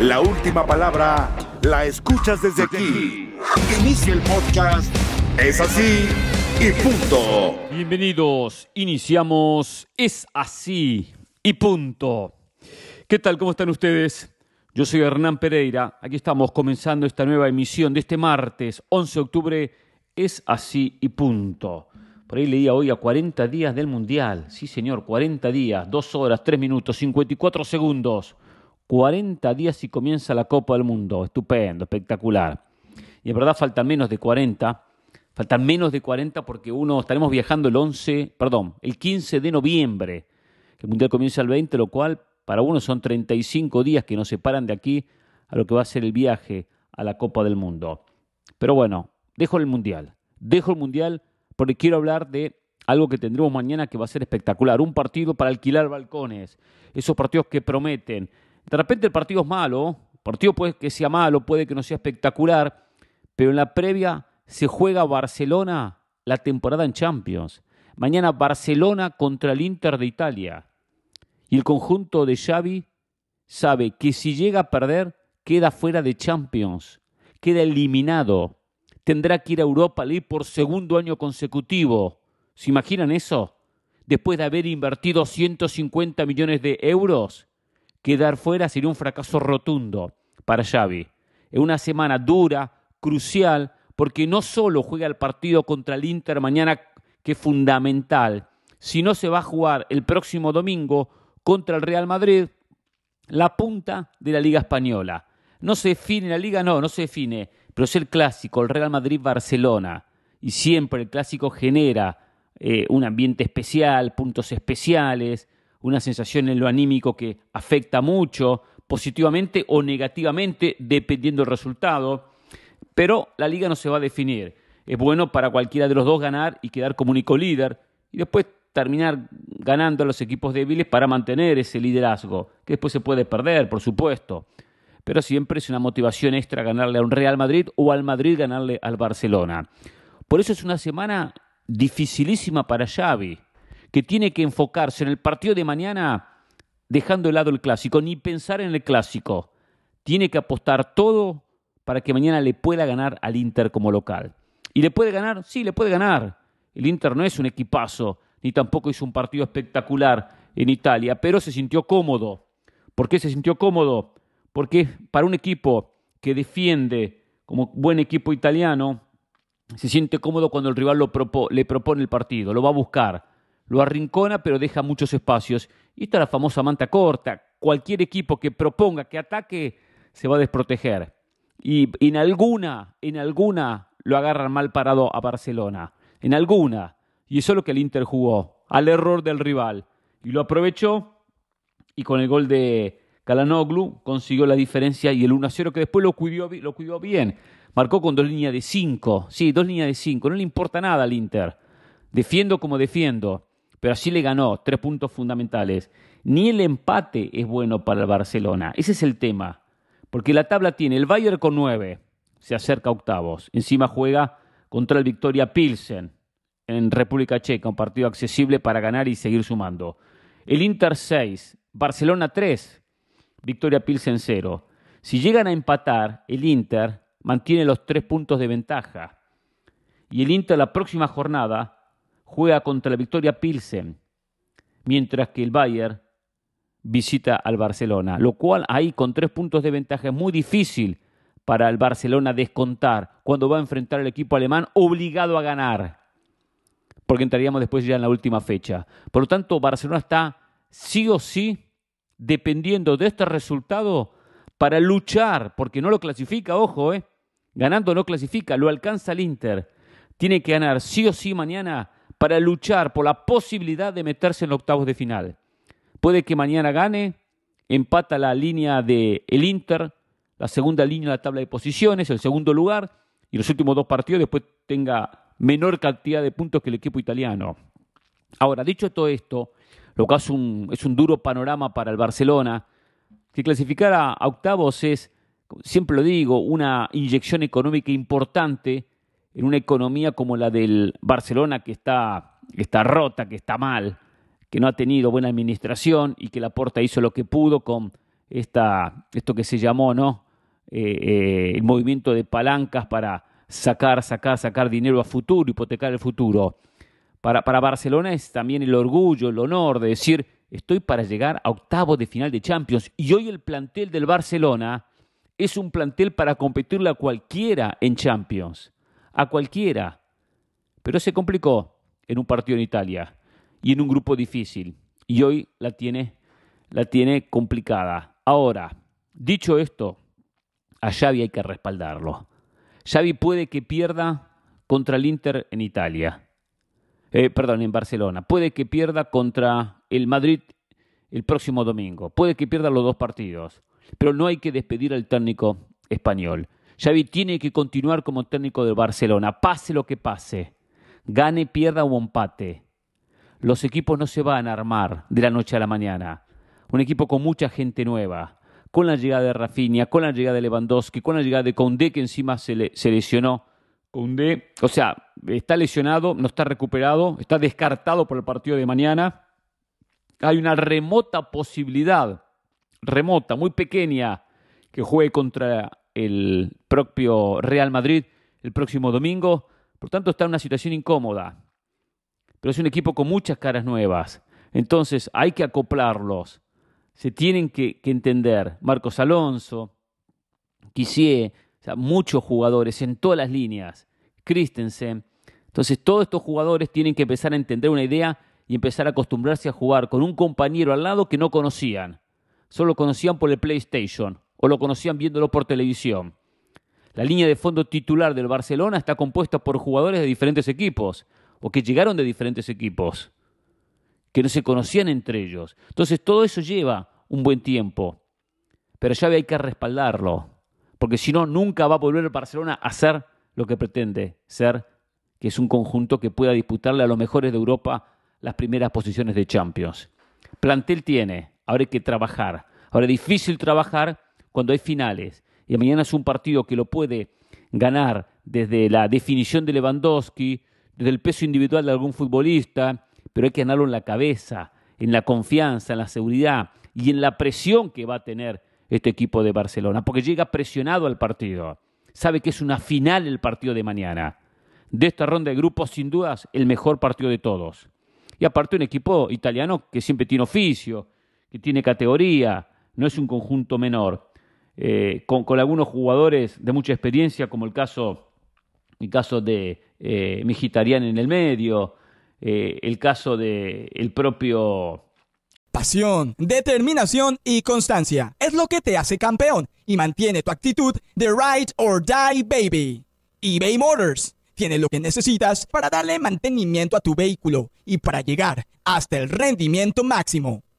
La última palabra la escuchas desde aquí. Inicia el podcast. Es así y punto. Bienvenidos, iniciamos Es así y punto. ¿Qué tal? ¿Cómo están ustedes? Yo soy Hernán Pereira, aquí estamos comenzando esta nueva emisión de este martes 11 de octubre, Es así y punto. Por ahí leía hoy a 40 días del Mundial, sí señor, 40 días, 2 horas, 3 minutos, 54 segundos. 40 días y comienza la Copa del Mundo. Estupendo, espectacular. Y en verdad faltan menos de 40. Faltan menos de 40 porque uno estaremos viajando el 11, perdón, el 15 de noviembre. El Mundial comienza el 20, lo cual para uno son 35 días que nos separan de aquí a lo que va a ser el viaje a la Copa del Mundo. Pero bueno, dejo el Mundial. Dejo el Mundial porque quiero hablar de algo que tendremos mañana que va a ser espectacular. Un partido para alquilar balcones. Esos partidos que prometen de repente el partido es malo, el partido puede que sea malo, puede que no sea espectacular, pero en la previa se juega Barcelona la temporada en Champions. Mañana Barcelona contra el Inter de Italia. Y el conjunto de Xavi sabe que si llega a perder, queda fuera de Champions, queda eliminado. Tendrá que ir a Europa League por segundo año consecutivo. ¿Se imaginan eso? Después de haber invertido 150 millones de euros quedar fuera sería un fracaso rotundo para Xavi. Es una semana dura, crucial, porque no solo juega el partido contra el Inter mañana, que es fundamental, sino se va a jugar el próximo domingo contra el Real Madrid, la punta de la Liga Española. No se define la liga, no, no se define, pero es el clásico, el Real Madrid-Barcelona. Y siempre el clásico genera eh, un ambiente especial, puntos especiales, una sensación en lo anímico que afecta mucho, positivamente o negativamente, dependiendo del resultado. Pero la liga no se va a definir. Es bueno para cualquiera de los dos ganar y quedar como único líder y después terminar ganando a los equipos débiles para mantener ese liderazgo, que después se puede perder, por supuesto. Pero siempre es una motivación extra ganarle a un Real Madrid o al Madrid ganarle al Barcelona. Por eso es una semana dificilísima para Xavi que tiene que enfocarse en el partido de mañana dejando de lado el clásico, ni pensar en el clásico. Tiene que apostar todo para que mañana le pueda ganar al Inter como local. ¿Y le puede ganar? Sí, le puede ganar. El Inter no es un equipazo, ni tampoco hizo un partido espectacular en Italia, pero se sintió cómodo. ¿Por qué se sintió cómodo? Porque para un equipo que defiende como buen equipo italiano, se siente cómodo cuando el rival le propone el partido, lo va a buscar lo arrincona pero deja muchos espacios. Y esta es la famosa manta corta. Cualquier equipo que proponga que ataque se va a desproteger. Y en alguna, en alguna lo agarran mal parado a Barcelona. En alguna. Y eso es lo que el Inter jugó, al error del rival. Y lo aprovechó y con el gol de Kalanoglu consiguió la diferencia y el 1-0 que después lo cuidó, lo cuidó bien. Marcó con dos líneas de 5. Sí, dos líneas de 5. No le importa nada al Inter. Defiendo como defiendo pero así le ganó tres puntos fundamentales. Ni el empate es bueno para el Barcelona. Ese es el tema. Porque la tabla tiene el Bayern con nueve, se acerca a octavos. Encima juega contra el Victoria Pilsen en República Checa, un partido accesible para ganar y seguir sumando. El Inter 6, Barcelona 3, Victoria Pilsen 0. Si llegan a empatar, el Inter mantiene los tres puntos de ventaja. Y el Inter la próxima jornada juega contra la Victoria Pilsen, mientras que el Bayern visita al Barcelona, lo cual ahí con tres puntos de ventaja es muy difícil para el Barcelona descontar cuando va a enfrentar al equipo alemán obligado a ganar, porque entraríamos después ya en la última fecha. Por lo tanto, Barcelona está sí o sí dependiendo de este resultado para luchar, porque no lo clasifica, ojo, eh, ganando no clasifica, lo alcanza el Inter. Tiene que ganar sí o sí mañana para luchar por la posibilidad de meterse en octavos de final. Puede que mañana gane, empata la línea del el Inter, la segunda línea de la tabla de posiciones, el segundo lugar, y los últimos dos partidos después tenga menor cantidad de puntos que el equipo italiano. Ahora, dicho todo esto, lo que es un, es un duro panorama para el Barcelona, que clasificar a octavos es, siempre lo digo, una inyección económica importante en una economía como la del Barcelona, que está, está rota, que está mal, que no ha tenido buena administración y que la Porta hizo lo que pudo con esto que se llamó, ¿no? Eh, eh, el movimiento de palancas para sacar, sacar, sacar dinero a futuro, hipotecar el futuro. Para, para Barcelona es también el orgullo, el honor de decir, estoy para llegar a octavos de final de Champions. Y hoy el plantel del Barcelona es un plantel para competirle a cualquiera en Champions. A cualquiera. Pero se complicó en un partido en Italia y en un grupo difícil. Y hoy la tiene, la tiene complicada. Ahora, dicho esto, a Xavi hay que respaldarlo. Xavi puede que pierda contra el Inter en Italia. Eh, perdón, en Barcelona. Puede que pierda contra el Madrid el próximo domingo. Puede que pierda los dos partidos. Pero no hay que despedir al técnico español. Xavi tiene que continuar como técnico del Barcelona, pase lo que pase. Gane, pierda o empate. Los equipos no se van a armar de la noche a la mañana. Un equipo con mucha gente nueva con la llegada de Rafinha, con la llegada de Lewandowski, con la llegada de Koundé, que encima se, lesionó. Koundé, o sea, está lesionado, no está recuperado, está descartado por el partido de mañana. Hay una remota posibilidad, remota, muy pequeña, que juegue contra el propio Real Madrid el próximo domingo. Por tanto, está en una situación incómoda. Pero es un equipo con muchas caras nuevas. Entonces, hay que acoplarlos se tienen que, entender. Marcos Alonso, Quissier, muchos jugadores en todas las líneas, Christensen. Entonces todos estos jugadores tienen que empezar a entender una idea y empezar a acostumbrarse a jugar con un compañero al lado que no conocían. Solo conocían por el PlayStation o lo conocían viéndolo por televisión. La línea de fondo titular del Barcelona está compuesta por jugadores de diferentes equipos o que llegaron de diferentes equipos que no se conocían entre ellos. Entonces todo eso lleva un buen tiempo, pero ya hay que respaldarlo, porque si no, nunca va a volver el Barcelona a ser lo que pretende ser, que es un conjunto que pueda disputarle a los mejores de Europa las primeras posiciones de Champions. Plantel tiene, ahora hay que trabajar. Ahora es difícil trabajar cuando hay finales. Y mañana es un partido que lo puede ganar desde la definición de Lewandowski, desde el peso individual de algún futbolista, pero hay que ganarlo en la cabeza, en la confianza, en la seguridad y en la presión que va a tener este equipo de Barcelona, porque llega presionado al partido. Sabe que es una final el partido de mañana. De esta ronda de grupos, sin dudas, el mejor partido de todos. Y aparte un equipo italiano que siempre tiene oficio, que tiene categoría, no es un conjunto menor, eh, con, algunos jugadores de mucha experiencia, como el caso, el caso de eh, en el medio, eh, el caso de el propio Pasión, determinación y constancia es lo que te hace campeón y mantiene tu actitud de ride or die baby. eBay Motors tiene lo que necesitas para darle mantenimiento a tu vehículo y para llegar hasta el rendimiento máximo.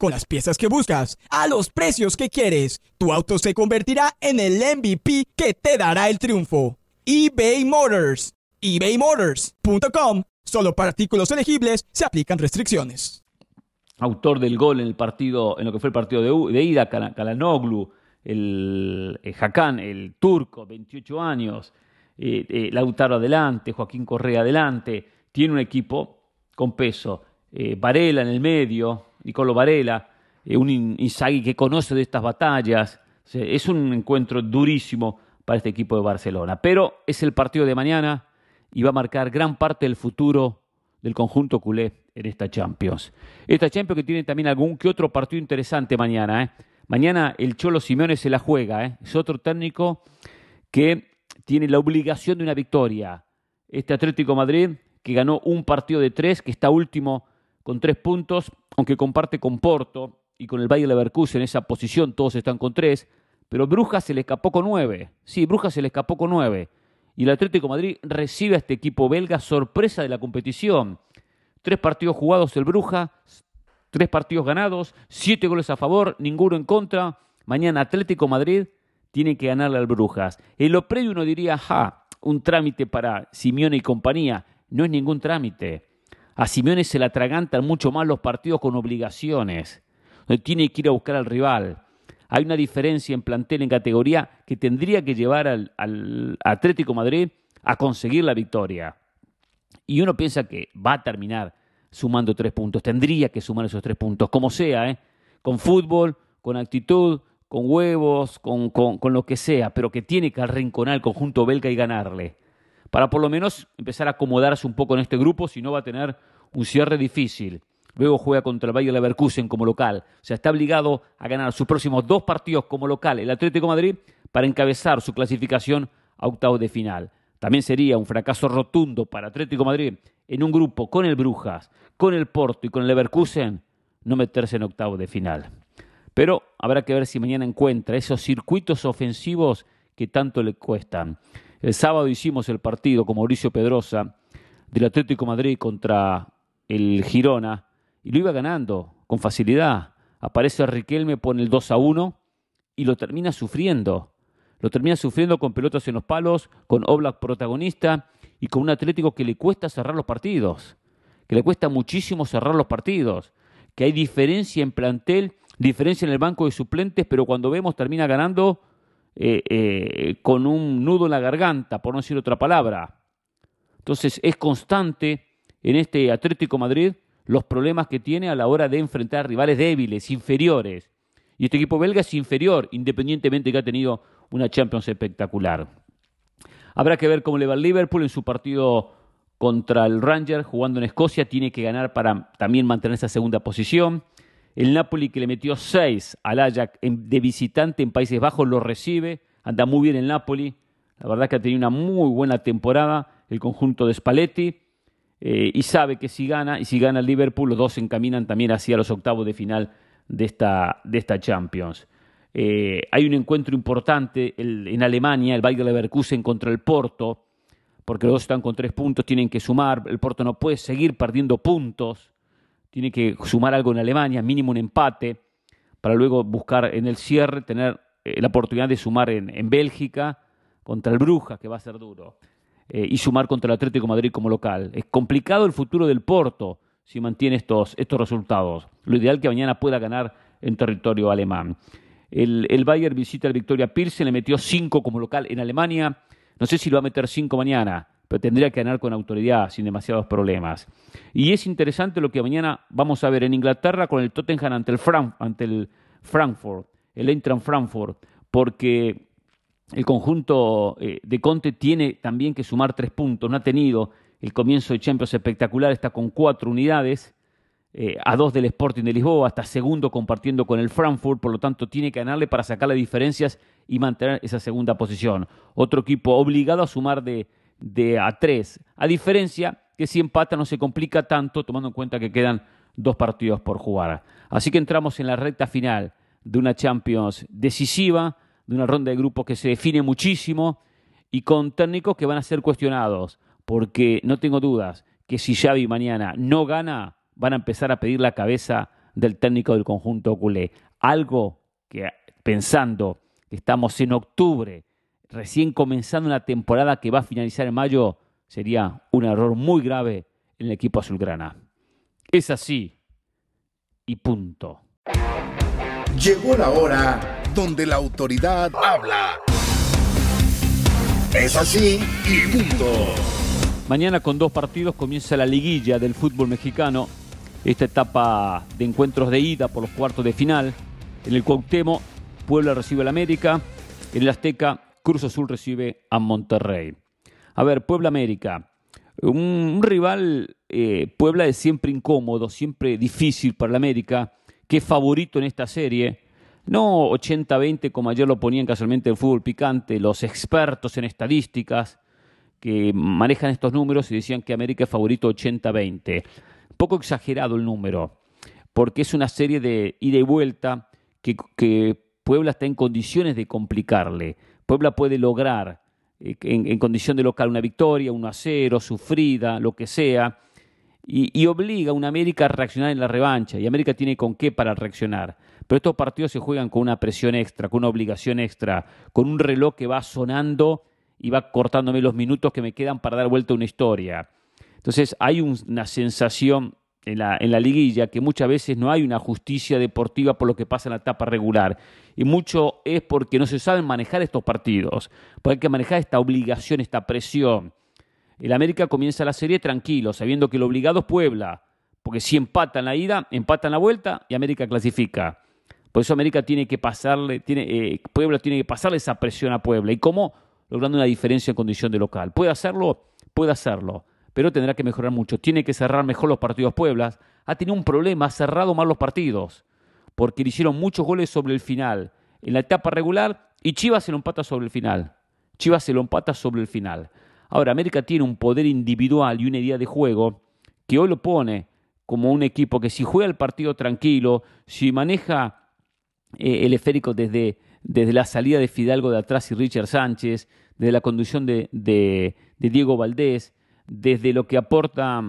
Con las piezas que buscas, a los precios que quieres, tu auto se convertirá en el MVP que te dará el triunfo. eBay Motors. ebaymotors.com Solo para artículos elegibles se aplican restricciones. Autor del gol en el partido, en lo que fue el partido de, ida, Kalanoglu, el, el Hakan, el turco, 28 años, eh, eh, Lautaro adelante, Joaquín Correa adelante, tiene un equipo con peso. Eh, Varela en el medio, Nicolo Varela, un Inzaghi que conoce de estas batallas. es un encuentro durísimo para este equipo de Barcelona. Pero es el partido de mañana, y va a marcar gran parte del futuro del conjunto culé en esta Champions. Esta Champions que tiene también algún que otro partido interesante mañana. ¿eh? Mañana el Cholo Simeone se la juega. ¿eh? Es otro técnico que tiene la obligación de una victoria. Este Atlético Madrid que ganó un partido de tres, que está último con tres puntos, aunque comparte con Porto y con el Bayern Leverkusen en esa posición, todos están con tres, pero Brujas se le escapó con nueve. Sí, Brujas se le escapó con nueve y el Atlético Madrid recibe a este equipo belga sorpresa de la competición. Tres partidos jugados el Bruja, tres partidos ganados, siete goles a favor, ninguno en contra. Mañana Atlético Madrid tiene que ganarle al Brujas. En lo previo uno diría, ja, un trámite para Simeone y compañía. No es ningún trámite. A Simeone se le atragantan mucho más los partidos con obligaciones, donde tiene que ir a buscar al rival. Hay una diferencia en plantel, en categoría, que tendría que llevar al, Atlético Madrid a conseguir la victoria. Y uno piensa que va a terminar sumando tres puntos. Tendría que sumar esos tres puntos, como sea, ¿eh? con fútbol, con actitud, con huevos, con, con, lo que sea, pero que tiene que arrinconar al conjunto belga y ganarle. Para por lo menos empezar a acomodarse un poco en este grupo, si no va a tener un cierre difícil. Luego juega contra el Bayer Leverkusen como local. O sea, está obligado a ganar sus próximos dos partidos como local, el Atlético Madrid, para encabezar su clasificación a octavos de final. También sería un fracaso rotundo para Atlético Madrid en un grupo con el Brujas, con el Porto y con el Leverkusen, no meterse en octavo de final. Pero habrá que ver si mañana encuentra esos circuitos ofensivos que tanto le cuestan. El sábado hicimos el partido con Mauricio Pedrosa del Atlético Madrid contra el Girona y lo iba ganando con facilidad. Aparece Riquelme, pone el 2 a 1 y lo termina sufriendo. Lo termina sufriendo con pelotas en los palos, con Oblak protagonista y con un Atlético que le cuesta cerrar los partidos que le cuesta muchísimo cerrar los partidos, que hay diferencia en plantel, diferencia en el banco de suplentes, pero cuando vemos termina ganando eh, eh, con un nudo en la garganta, por no decir otra palabra. Entonces es constante en este Atlético Madrid los problemas que tiene a la hora de enfrentar rivales débiles, inferiores. Y este equipo belga es inferior, independientemente de que ha tenido una Champions espectacular. Habrá que ver cómo le va el Liverpool en su partido contra el Ranger jugando en Escocia, tiene que ganar para también mantener esa segunda posición. El Napoli que le metió 6 al Ajax de visitante en Países Bajos lo recibe, anda muy bien el Napoli, la verdad que ha tenido una muy buena temporada el conjunto de Spalletti eh, y sabe que si gana y si gana el Liverpool los dos se encaminan también hacia los octavos de final de esta, de esta Champions. Eh, hay un encuentro importante en Alemania, el Bayer Leverkusen contra el Porto, porque los dos están con tres puntos, tienen que sumar, el Porto no puede seguir perdiendo puntos, tiene que sumar algo en Alemania, mínimo un empate, para luego buscar en el cierre, tener eh, la oportunidad de sumar en, Bélgica contra el Brujas, que va a ser duro, eh, y sumar contra el Atlético Madrid como local. Es complicado el futuro del Porto si mantiene estos, estos resultados. Lo ideal es que mañana pueda ganar en territorio alemán. El, el Bayern visita el Victoria Pilsen, le metió cinco como local en Alemania. No sé si lo va a meter cinco mañana, pero tendría que ganar con autoridad, sin demasiados problemas. Y es interesante lo que mañana vamos a ver en Inglaterra con el Tottenham ante el, ante el Frankfurt, el Eintracht Frankfurt, porque el conjunto eh, de Conte tiene también que sumar tres puntos, no ha tenido el comienzo de Champions espectacular, está con cuatro unidades, eh, a dos del Sporting de Lisboa, hasta segundo compartiendo con el Frankfurt, por lo tanto tiene que ganarle para sacar las diferencias y mantener esa segunda posición. Otro equipo obligado a sumar de, de a tres, a diferencia que si empata no se complica tanto, tomando en cuenta que quedan dos partidos por jugar. Así que entramos en la recta final de una Champions decisiva, de una ronda de grupos que se define muchísimo y con técnicos que van a ser cuestionados, porque no tengo dudas que si Xavi mañana no gana, van a empezar a pedir la cabeza del técnico del conjunto culé. Algo que pensando que estamos en octubre, recién comenzando una temporada que va a finalizar en mayo, sería un error muy grave en el equipo azulgrana. Es así y punto. Llegó la hora donde la autoridad habla. Es así y punto. Mañana con dos partidos comienza la liguilla del fútbol mexicano esta etapa de encuentros de ida por los cuartos de final. En el Cuauhtémoc, Puebla recibe al América. En el Azteca, Cruz Azul recibe a Monterrey. A ver, Puebla América. Un, rival, eh, Puebla es siempre incómodo, siempre difícil para el América, que es favorito en esta serie. No 80-20 como ayer lo ponían casualmente el fútbol picante, los expertos en estadísticas que manejan estos números y decían que América es favorito 80-20 poco exagerado el número, porque es una serie de ida y vuelta que, Puebla está en condiciones de complicarle. Puebla puede lograr eh, en, condición de local una victoria, 1 a 0, sufrida, lo que sea, y, obliga a una América a reaccionar en la revancha, y América tiene con qué para reaccionar. pero estos partidos se juegan con una presión extra, con una obligación extra, con un reloj que va sonando y va cortándome los minutos que me quedan para dar vuelta a una historia. Entonces hay una sensación en la, en la liguilla que muchas veces no hay una justicia deportiva por lo que pasa en la etapa regular. Y mucho es porque no se saben manejar estos partidos, porque hay que manejar esta obligación, esta presión. El América comienza la serie tranquilo, sabiendo que el obligado es Puebla, porque si empatan la ida, empatan la vuelta y América clasifica. Por eso América tiene que pasarle, tiene, eh, Puebla tiene que pasarle esa presión a Puebla. ¿Y cómo? Logrando una diferencia en condición de local. ¿Puede hacerlo? Puede hacerlo pero tendrá que mejorar mucho. Tiene que cerrar mejor los partidos Pueblas. Ha tenido un problema, ha cerrado mal los partidos, porque le hicieron muchos goles sobre el final, en la etapa regular, y Chivas se lo empata sobre el final. Chivas se lo empata sobre el final. Ahora, América tiene un poder individual y una idea de juego que hoy lo pone como un equipo que si juega el partido tranquilo, si maneja eh, el esférico desde, desde la salida de Fidalgo de atrás y Richard Sánchez, desde la conducción de, de Diego Valdés, desde lo que aporta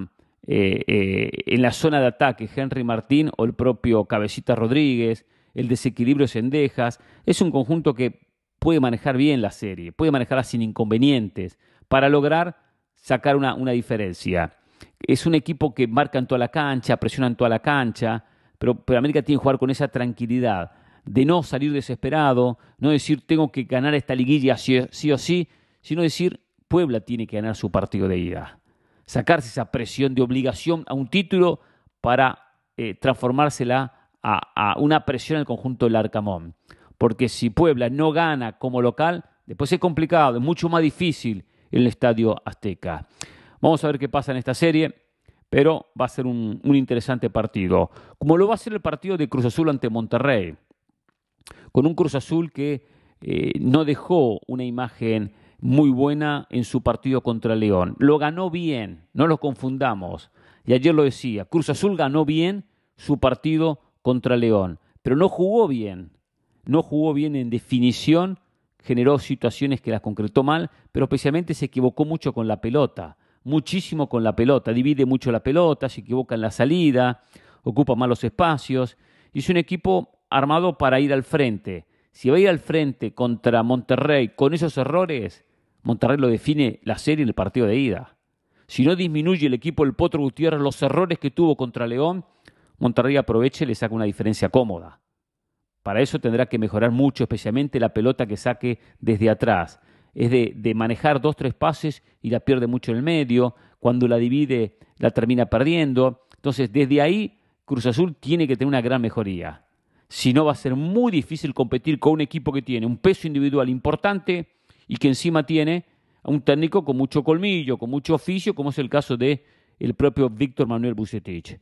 eh, eh, en la zona de ataque Henry Martín o el propio Cabecita Rodríguez, el desequilibrio Sendejas, es un conjunto que puede manejar bien la serie, puede manejarla sin inconvenientes para lograr sacar una, una diferencia. Es un equipo que marca en toda la cancha, presiona en toda la cancha, pero, pero América tiene que jugar con esa tranquilidad de no salir desesperado, no decir tengo que ganar esta liguilla sí o sí, sino decir Puebla tiene que ganar su partido de ida. Sacarse esa presión de obligación a un título para eh, transformársela a, una presión al conjunto del Arcamón. Porque si Puebla no gana como local, después es complicado, es mucho más difícil en el Estadio Azteca. Vamos a ver qué pasa en esta serie, pero va a ser un, interesante partido. Como lo va a ser el partido de Cruz Azul ante Monterrey, con un Cruz Azul que eh, no dejó una imagen muy buena en su partido contra León. Lo ganó bien, no lo confundamos. Y ayer lo decía, Cruz Azul ganó bien su partido contra León, pero no jugó bien. No jugó bien en definición, generó situaciones que las concretó mal, pero especialmente se equivocó mucho con la pelota, muchísimo con la pelota, divide mucho la pelota, se equivoca en la salida, ocupa malos espacios, y es un equipo armado para ir al frente. Si va a ir al frente contra Monterrey con esos errores, Monterrey lo define la serie en el partido de ida. Si no disminuye el equipo del Potro Gutiérrez los errores que tuvo contra León, Monterrey aproveche y le saca una diferencia cómoda. Para eso tendrá que mejorar mucho, especialmente la pelota que saque desde atrás. Es de, de manejar dos, tres pases y la pierde mucho en el medio. Cuando la divide, la termina perdiendo. Entonces, desde ahí, Cruz Azul tiene que tener una gran mejoría. Si no, va a ser muy difícil competir con un equipo que tiene un peso individual importante y que encima tiene a un técnico con mucho colmillo, con mucho oficio, como es el caso de el propio Víctor Manuel Bucetich.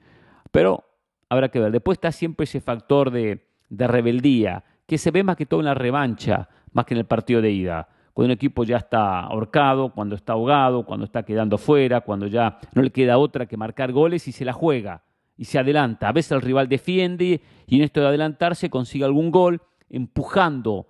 Pero habrá que ver. Después está siempre ese factor de, de rebeldía, que se ve más que todo en la revancha, más que en el partido de ida. Cuando un equipo ya está ahorcado, cuando está ahogado, cuando está quedando fuera, cuando ya no le queda otra que marcar goles y se la juega y se adelanta. A veces el rival defiende y en esto de adelantarse consigue algún gol empujando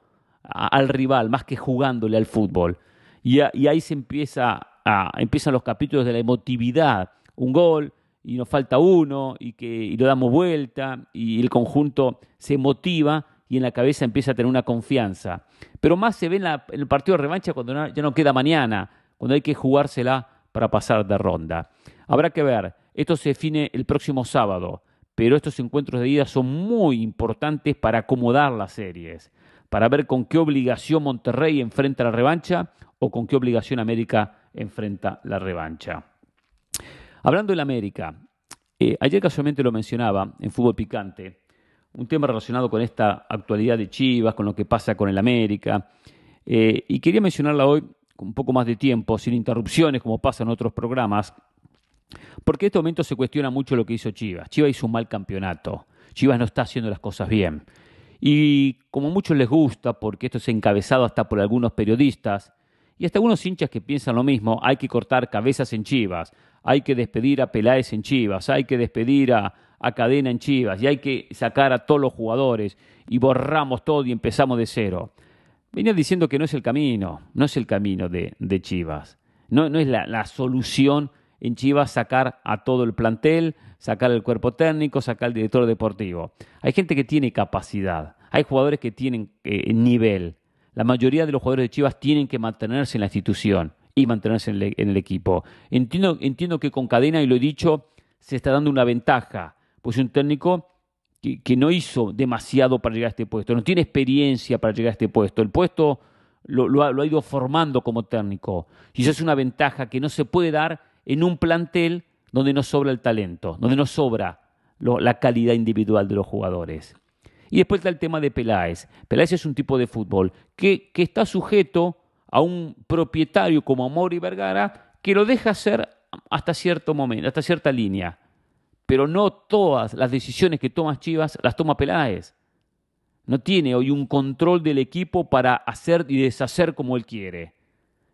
al rival más que jugándole al fútbol. Y, ahí se empieza a, empiezan los capítulos de la emotividad. Un gol y nos falta uno y que lo damos vuelta y el conjunto se motiva y en la cabeza empieza a tener una confianza. Pero más se ve en, el partido de revancha cuando ya no queda mañana, cuando hay que jugársela para pasar de ronda. Habrá que ver, esto se define el próximo sábado, pero estos encuentros de ida son muy importantes para acomodar las series para ver con qué obligación Monterrey enfrenta la revancha o con qué obligación América enfrenta la revancha. Hablando del América, eh, ayer casualmente lo mencionaba en Fútbol Picante, un tema relacionado con esta actualidad de Chivas, con lo que pasa con el América, eh, y quería mencionarla hoy con un poco más de tiempo, sin interrupciones como pasa en otros programas, porque en este momento se cuestiona mucho lo que hizo Chivas. Chivas hizo un mal campeonato. Chivas no está haciendo las cosas bien. Y como a muchos les gusta, porque esto es encabezado hasta por algunos periodistas, y hasta algunos hinchas que piensan lo mismo, hay que cortar cabezas en Chivas, hay que despedir a Peláez en Chivas, hay que despedir a, Cadena en Chivas, y hay que sacar a todos los jugadores, y borramos todo y empezamos de cero. Venía diciendo que no es el camino, no es el camino de, Chivas. No, no es la, la, solución en Chivas sacar a todo el plantel, sacar el cuerpo técnico, sacar el director deportivo. Hay gente que tiene capacidad, hay jugadores que tienen eh, nivel. La mayoría de los jugadores de Chivas tienen que mantenerse en la institución y mantenerse en, el equipo. Entiendo, entiendo que con Cadena, y lo he dicho, se está dando una ventaja, pues un técnico que, no hizo demasiado para llegar a este puesto, no tiene experiencia para llegar a este puesto. El puesto lo, ha, ido formando como técnico. Y eso es una ventaja que no se puede dar en un plantel donde no sobra el talento, donde no sobra la calidad individual de los jugadores. Y después está el tema de Peláez. Peláez es un tipo de fútbol que, está sujeto a un propietario como Amori Vergara que lo deja hacer hasta cierto momento, hasta cierta línea. Pero no todas las decisiones que toma Chivas las toma Peláez. No tiene hoy un control del equipo para hacer y deshacer como él quiere.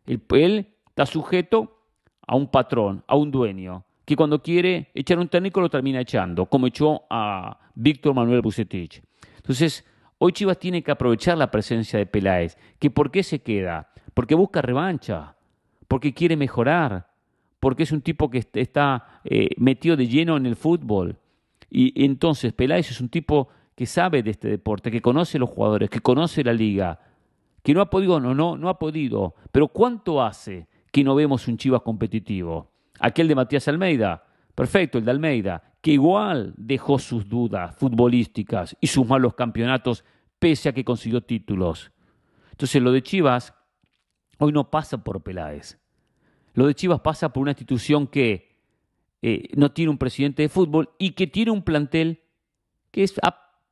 Él, está sujeto a un patrón, a un dueño, que cuando quiere echar un técnico lo termina echando, como echó a Víctor Manuel Bucetich. Entonces, hoy Chivas tiene que aprovechar la presencia de Peláez. ¿Que ¿Por qué se queda? Porque busca revancha, porque quiere mejorar, porque es un tipo que está eh, metido de lleno en el fútbol. Y entonces Peláez es un tipo que sabe de este deporte, que conoce los jugadores, que conoce la liga, que no ha podido, no, no, no ha podido. Pero ¿cuánto hace que no vemos un Chivas competitivo? Aquel de Matías Almeida, perfecto, el de Almeida, que igual dejó sus dudas futbolísticas y sus malos campeonatos pese a que consiguió títulos. Entonces lo de Chivas hoy no pasa por Peláez. Lo de Chivas pasa por una institución que eh, no tiene un presidente de fútbol y que tiene un plantel que es,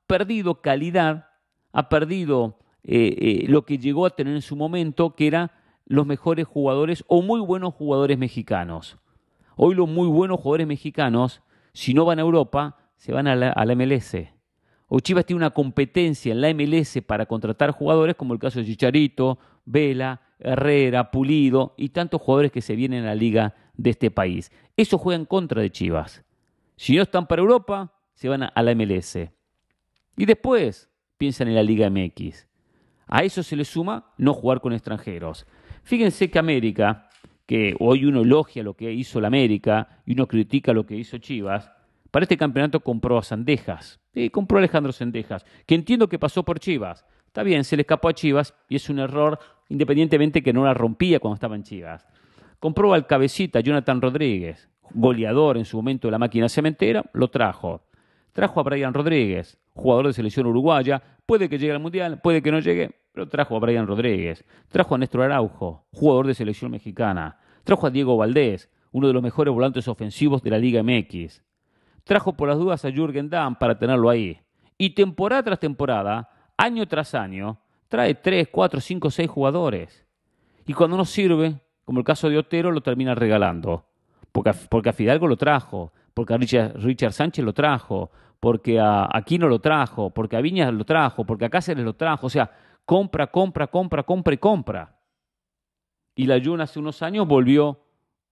perdido calidad, ha perdido eh, eh, lo que llegó a tener en su momento, que eran los mejores jugadores o muy buenos jugadores mexicanos. Hoy los muy buenos jugadores mexicanos, si no van a Europa, se van a la, MLS. Hoy Chivas tiene una competencia en la MLS para contratar jugadores, como el caso de Chicharito, Vela, Herrera, Pulido y tantos jugadores que se vienen a la liga de este país. Eso juega en contra de Chivas. Si no están para Europa, se van a la MLS. Y después piensan en la Liga MX. A eso se le suma no jugar con extranjeros. Fíjense que América, que hoy uno elogia lo que hizo la América y uno critica lo que hizo Chivas, para este campeonato compró a Sandejas. Sí, compró a Alejandro Sandejas, que entiendo que pasó por Chivas. Está bien, se le escapó a Chivas y es un error, independientemente que no la rompía cuando estaba en Chivas. Compró al cabecita Jonathan Rodríguez, goleador en su momento de la máquina cementera, lo trajo. Trajo a Brian Rodríguez, jugador de selección uruguaya, puede que llegue al Mundial, puede que no llegue, pero trajo a Brian Rodríguez, trajo a Néstor Araujo, jugador de selección mexicana, trajo a Diego Valdés, uno de los mejores volantes ofensivos de la Liga MX, trajo por las dudas a Jürgen Damm para tenerlo ahí, y temporada tras temporada, año tras año, trae 3, 4, 5, 6 jugadores. Y cuando no sirve, como el caso de Otero, lo termina regalando. Porque a, porque a Fidalgo lo trajo, porque a Richard, Sánchez lo trajo, porque a Aquino lo trajo, porque a Viñas lo trajo, porque a Cáceres lo trajo. O sea, compra, compra, compra, compra y compra. Y la Jun hace unos años volvió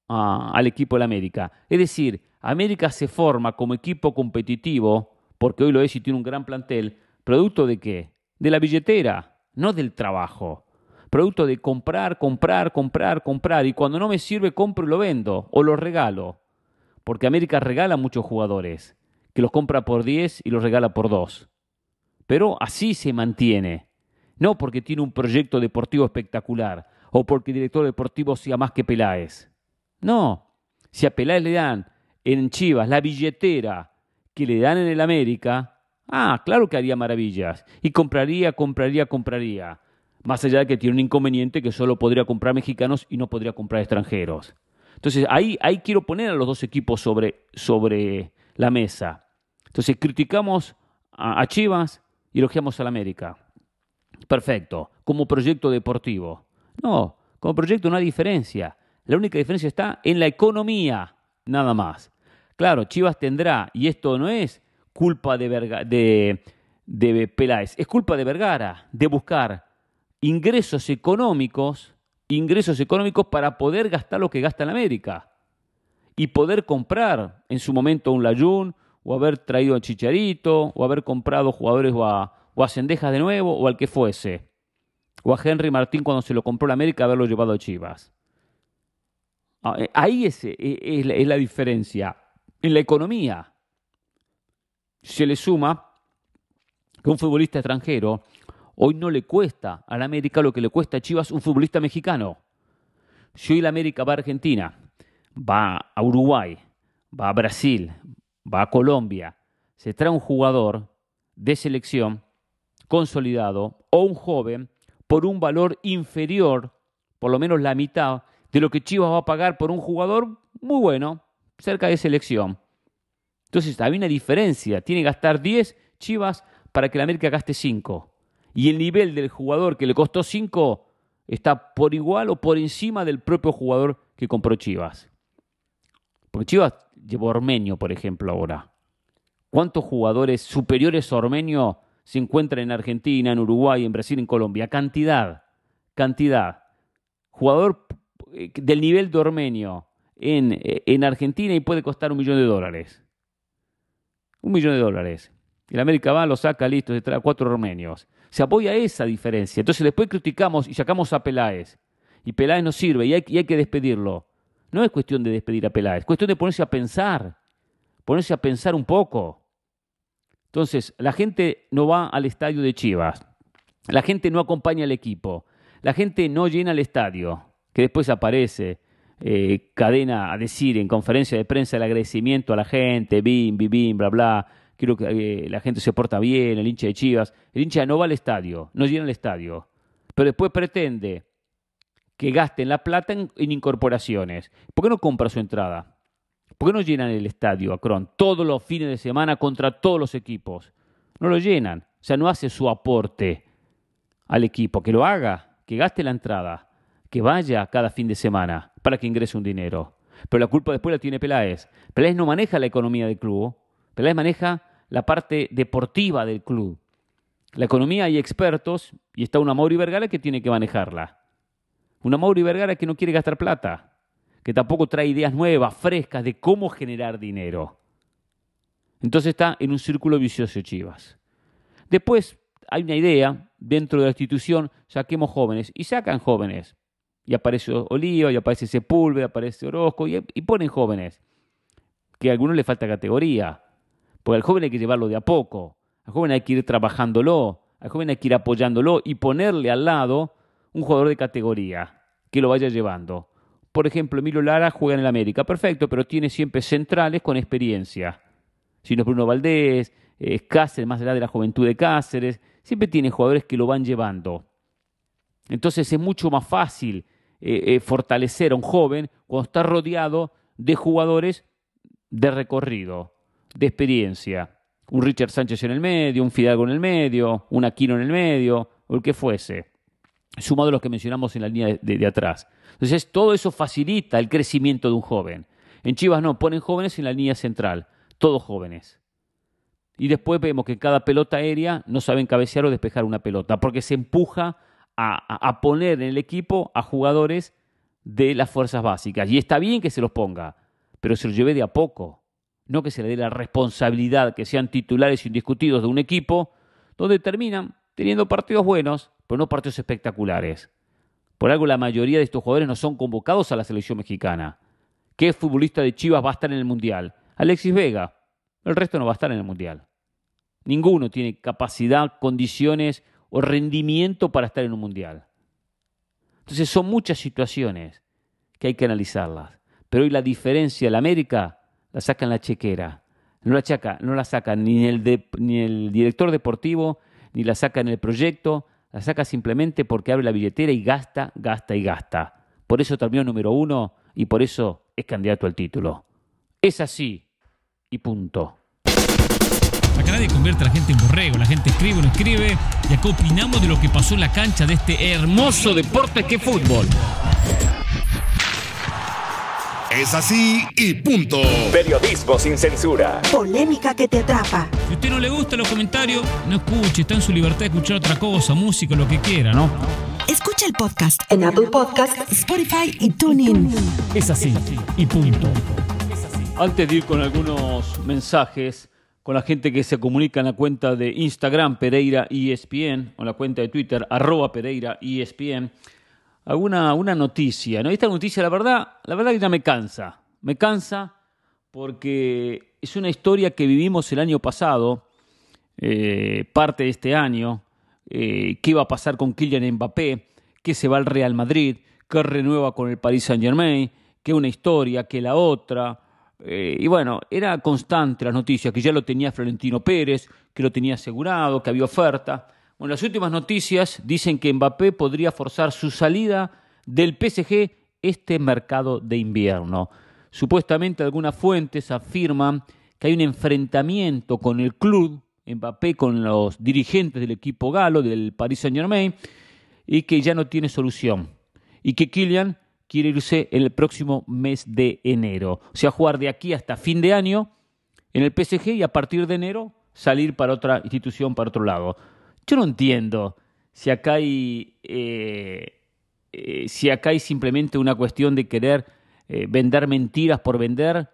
al equipo de la América. Es decir, América se forma como equipo competitivo, porque hoy lo es y tiene un gran plantel, producto de qué? De la billetera, no del trabajo. Producto de comprar, comprar, comprar, comprar. Y cuando no me sirve, compro y lo vendo o lo regalo. Porque América regala muchos jugadores que los compra por 10 y los regala por 2. Pero así se mantiene. No porque tiene un proyecto deportivo espectacular o porque el director deportivo sea más que Peláez. No. Si a Peláez le dan en Chivas la billetera que le dan en el América, ah, claro que haría maravillas. Y compraría, compraría, compraría. Más allá de que tiene un inconveniente que solo podría comprar mexicanos y no podría comprar extranjeros. Entonces ahí, ahí quiero poner a los dos equipos sobre, sobre la mesa. Entonces criticamos a, Chivas y elogiamos a la América. Perfecto, como proyecto deportivo. No, como proyecto no hay diferencia. La única diferencia está en la economía, nada más. Claro, Chivas tendrá, y esto no es culpa de, de, de Peláez, es culpa de Vergara, de buscar ingresos económicos, ingresos económicos para poder gastar lo que gasta en América y poder comprar en su momento un Layún o haber traído a Chicharito o haber comprado jugadores o a, o Cendejas de nuevo o al que fuese. O a Henry Martín cuando se lo compró la América haberlo llevado a Chivas. Ah, eh, ahí es, eh, es, la, diferencia. En la economía. Se le suma que un futbolista extranjero hoy no le cuesta al América lo que le cuesta a Chivas un futbolista mexicano. Si hoy la América va a Argentina, va a Uruguay, va a Brasil, va a Colombia, se trae un jugador de selección consolidado o un joven por un valor inferior, por lo menos la mitad, de lo que Chivas va a pagar por un jugador muy bueno, cerca de selección. Entonces, hay una diferencia. Tiene que gastar 10 Chivas para que la América gaste 5. Y el nivel del jugador que le costó 5 está por igual o por encima del propio jugador que compró Chivas. Porque Chivas llevó Ormeño, por ejemplo, ahora. ¿Cuántos jugadores superiores a Ormeño se encuentran en Argentina, en Uruguay, en Brasil, en Colombia? Cantidad, cantidad. Jugador eh, del nivel de Ormeño en, eh, en Argentina y puede costar un millón de dólares. Un millón de dólares. El América va, lo saca, listo, se trae cuatro Ormeños. Se apoya esa diferencia. Entonces después criticamos y sacamos a Peláez. Y Peláez no sirve y hay, y hay que despedirlo. No es cuestión de despedir a Peláez, es cuestión de ponerse a pensar. Ponerse a pensar un poco. Entonces, la gente no va al estadio de Chivas. La gente no acompaña al equipo. La gente no llena el estadio, que después aparece eh, cadena a decir en conferencia de prensa el agradecimiento a la gente, bim, bim, bim, bla, bla. Quiero que eh, la gente se porta bien, el hincha de Chivas. El hincha no va al estadio, no llena el estadio. Pero después pretende que gasten la plata en, en incorporaciones. ¿Por qué no compra su entrada? ¿Por qué no llenan el estadio, Acron, todos los fines de semana contra todos los equipos? No lo llenan. O sea, no hace su aporte al equipo. Que lo haga, que gaste la entrada, que vaya cada fin de semana para que ingrese un dinero. Pero la culpa después la tiene Peláez. Peláez no maneja la economía del club. Peláez maneja la parte deportiva del club. La economía hay expertos y está una Mauri Vergara que tiene que manejarla. Una Mauri Vergara que no quiere gastar plata que tampoco trae ideas nuevas, frescas de cómo generar dinero. Entonces está en un círculo vicioso Chivas. Después hay una idea dentro de la institución, saquemos jóvenes, y sacan jóvenes. Y aparece Oliva, y aparece Sepúlveda, aparece Orozco, y, ponen jóvenes. Que a algunos le falta categoría. Porque al joven hay que llevarlo de a poco. Al joven hay que ir trabajándolo. Al joven hay que ir apoyándolo y ponerle al lado un jugador de categoría que lo vaya llevando. Por ejemplo, Emilio Lara juega en el América, perfecto, pero tiene siempre centrales con experiencia. Si no es Bruno Valdés, es Cáceres, más allá de la juventud de Cáceres, siempre tiene jugadores que lo van llevando. Entonces es mucho más fácil eh, eh, fortalecer a un joven cuando está rodeado de jugadores de recorrido, de experiencia. Un Richard Sánchez en el medio, un Fidalgo en el medio, un Aquino en el medio, o el que fuese. Sumado a los que mencionamos en la línea de atrás. Entonces todo eso facilita el crecimiento de un joven. En Chivas no, ponen jóvenes en la línea central, todos jóvenes. Y después vemos que cada pelota aérea no saben cabecear o despejar una pelota, porque se empuja a, a, poner en el equipo a jugadores de las fuerzas básicas. Y está bien que se los ponga, pero se los lleve de a poco. No que se le dé la responsabilidad que sean titulares indiscutidos de un equipo donde terminan teniendo partidos buenos, pero no partidos espectaculares. Por algo la mayoría de estos jugadores no son convocados a la selección mexicana. ¿Qué futbolista de Chivas va a estar en el Mundial? Alexis Vega. El resto no va a estar en el Mundial. Ninguno tiene capacidad, condiciones o rendimiento para estar en un Mundial. Entonces son muchas situaciones que hay que analizarlas. Pero hoy la diferencia, la América la saca en la chequera. No la, saca, no la saca ni el, ni el director deportivo, ni la saca en el proyecto, la saca simplemente porque abre la billetera y gasta, gasta y gasta. Por eso terminó número uno y por eso es candidato al título. Es así y punto. Acá nadie convierte a la gente en borrego, la gente escribe o no escribe y acá opinamos de lo que pasó en la cancha de este hermoso deporte que es fútbol. Es así y punto. Periodismo sin censura. Polémica que te atrapa. Si a usted no le gustan los comentarios, no escuche, está en su libertad de escuchar otra cosa, música, lo que quiera, ¿no? Escucha el podcast en Apple Podcast, Spotify y TuneIn. Es así y punto. Antes de ir con algunos mensajes con la gente que se comunica en la cuenta de Instagram Pereira ESPN o la cuenta de Twitter arroba Pereira ESPN, alguna una noticia. ¿no? Esta noticia, la verdad, la verdad que ya me cansa. Me cansa porque es una historia que vivimos el año pasado, eh, parte de este año, eh, qué va a pasar con Kylian Mbappé, que se va al Real Madrid, que renueva con el Paris Saint Germain, que una historia, que la otra. Eh, y bueno, era constante las noticias, que ya lo tenía Florentino Pérez, que lo tenía asegurado, que había oferta. Bueno, las últimas noticias dicen que Mbappé podría forzar su salida del PSG este mercado de invierno. Supuestamente algunas fuentes afirman que hay un enfrentamiento con el club, Mbappé con los dirigentes del equipo galo, del Paris Saint Germain, y que ya no tiene solución. Y que Kylian quiere irse en el próximo mes de enero. O sea, jugar de aquí hasta fin de año en el PSG y a partir de enero salir para otra institución, para otro lado. Yo no entiendo si acá hay, eh, eh, si acá hay simplemente una cuestión de querer eh, vender mentiras por vender,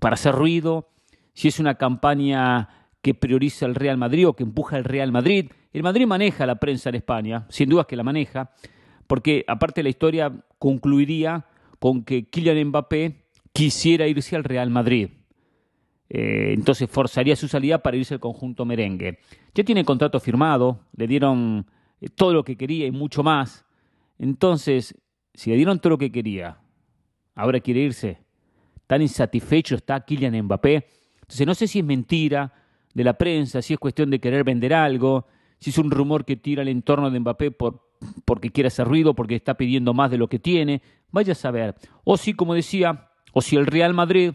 para hacer ruido, si es una campaña que prioriza el Real Madrid o que empuja el Real Madrid. El Madrid maneja la prensa en España, sin duda que la maneja, porque aparte la historia concluiría con que Kylian Mbappé quisiera irse al Real Madrid. Eh, entonces forzaría su salida para irse al conjunto merengue. Ya tiene contrato firmado, le dieron eh, todo lo que quería y mucho más. Entonces, si le dieron todo lo que quería, ahora quiere irse. Tan insatisfecho está Kylian Mbappé. Entonces no sé si es mentira de la prensa, si es cuestión de querer vender algo, si es un rumor que tira al entorno de Mbappé por, porque quiere hacer ruido, porque está pidiendo más de lo que tiene. Vaya a saber. O si, como decía, o si el Real Madrid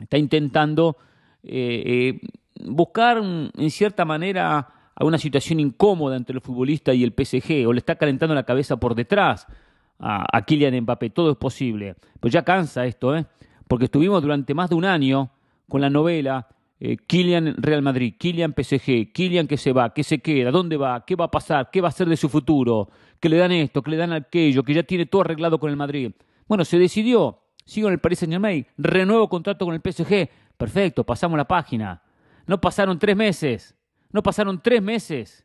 está intentando eh, eh, buscar en cierta manera a una situación incómoda entre el futbolista y el PSG, o le está calentando la cabeza por detrás a, Kylian Mbappé. Todo es posible. Pues ya cansa esto, ¿eh? Porque estuvimos durante más de un año con la novela eh, Kylian Real Madrid, Kylian PSG, Kylian que se va, que se queda, dónde va, qué va a pasar, qué va a ser de su futuro, que le dan esto, que le dan aquello, que ya tiene todo arreglado con el Madrid. Bueno, se decidió, sigo en el Paris Saint Germain, renuevo contrato con el PSG, perfecto, pasamos la página. No pasaron tres meses, no pasaron tres meses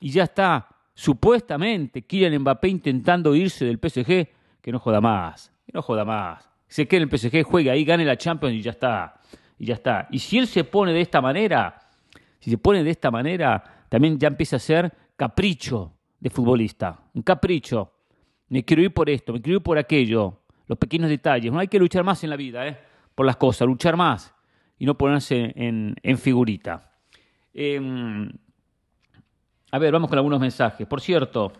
y ya está supuestamente Kylian Mbappé intentando irse del PSG, que no joda más, que no joda más. Se quede en el PSG, juegue ahí, gane la Champions y ya está. Y ya está. Y si él se pone de esta manera, si se pone de esta manera, también ya empieza a ser capricho de futbolista. Un capricho. Me quiero ir por esto, me quiero ir por aquello. Los pequeños detalles. No hay que luchar más en la vida, ¿eh? Por las cosas, luchar más y no ponerse en, en figurita. Eh, a ver, vamos con algunos mensajes. Por cierto,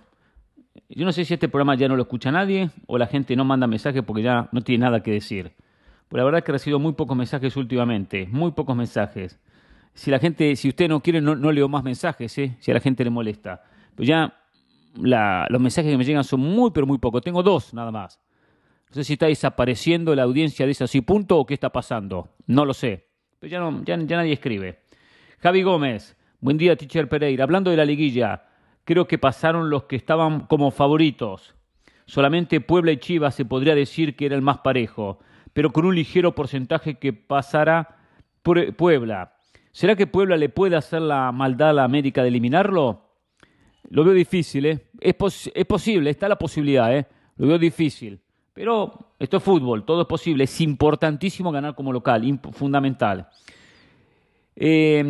yo no sé si este programa ya no lo escucha nadie o la gente no manda mensajes porque ya no tiene nada que decir. Pero la verdad es que he recibido muy pocos mensajes últimamente, muy pocos mensajes. Si la gente, si usted no quiere, no, leo más mensajes, ¿eh? si a la gente le molesta. Pero ya los mensajes que me llegan son muy, pero muy pocos. Tengo dos nada más. No sé si está desapareciendo la audiencia de ese así punto o qué está pasando. No lo sé. Pero ya, no, ya, nadie escribe. Javi Gómez. Buen día, teacher Pereira. Hablando de la liguilla, creo que pasaron los que estaban como favoritos. Solamente Puebla y Chivas se podría decir que era el más parejo, pero con un ligero porcentaje que pasará Puebla. ¿Será que Puebla le puede hacer la maldad a la América de eliminarlo? Lo veo difícil, ¿eh? Es, es posible, está la posibilidad, ¿eh? Lo veo difícil. Pero esto es fútbol, todo es posible. Es importantísimo ganar como local, fundamental. Eh,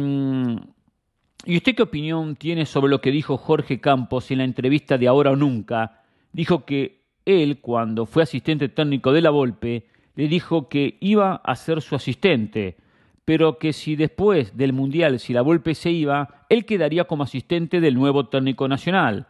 ¿Y usted qué opinión tiene sobre lo que dijo Jorge Campos en la entrevista de Ahora o Nunca? Dijo que él, cuando fue asistente técnico de la Volpe, le dijo que iba a ser su asistente, pero que si después del Mundial, si la Volpe se iba, él quedaría como asistente del nuevo técnico nacional.